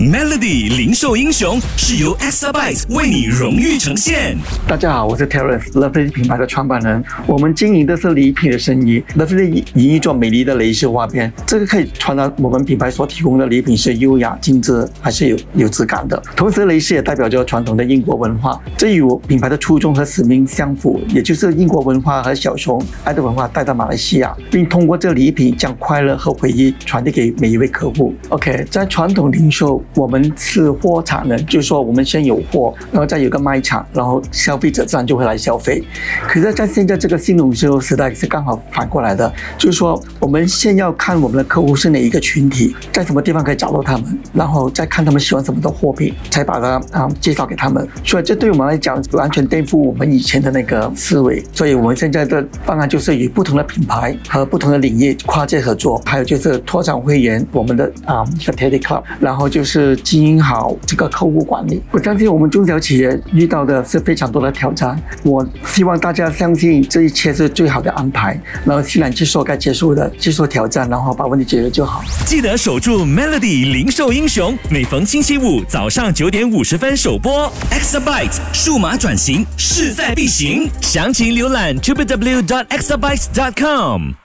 Melody 零售英雄是由 Exabyte 为你荣誉呈现。大家好，我是 Terence，Lovely 品牌的创办人。我们经营的是礼品的生意，Lovely 以一种美丽的蕾丝花边，这个可以传达我们品牌所提供的礼品是优雅、精致，还是有有质感的。同时，蕾丝也代表着传统的英国文化，这与我品牌的初衷和使命相符，也就是英国文化和小熊爱的文化带到马来西亚，并通过这礼品将快乐和回忆传递给每一位客户。OK，在传统零售。我们是货场人，就是说我们先有货，然后再有个卖场，然后消费者自然就会来消费。可是，在现在这个新零售时代是刚好反过来的，就是说我们先要看我们的客户是哪一个群体，在什么地方可以找到他们，然后再看他们喜欢什么的货品，才把它啊介绍给他们。所以这对我们来讲完全颠覆我们以前的那个思维。所以我们现在的方案就是与不同的品牌和不同的领域跨界合作，还有就是拓展会员，我们的啊 Teddy Club，然后就是。是经营好这个客户管理。我相信我们中小企业遇到的是非常多的挑战。我希望大家相信这一切是最好的安排，然后欣然接受该结束的接受挑战，然后把问题解决就好。记得守住 Melody 零售英雄，每逢星期五早上九点五十分首播。Exabyte 数码转型势在必行，详情浏览 www.exabyte.com。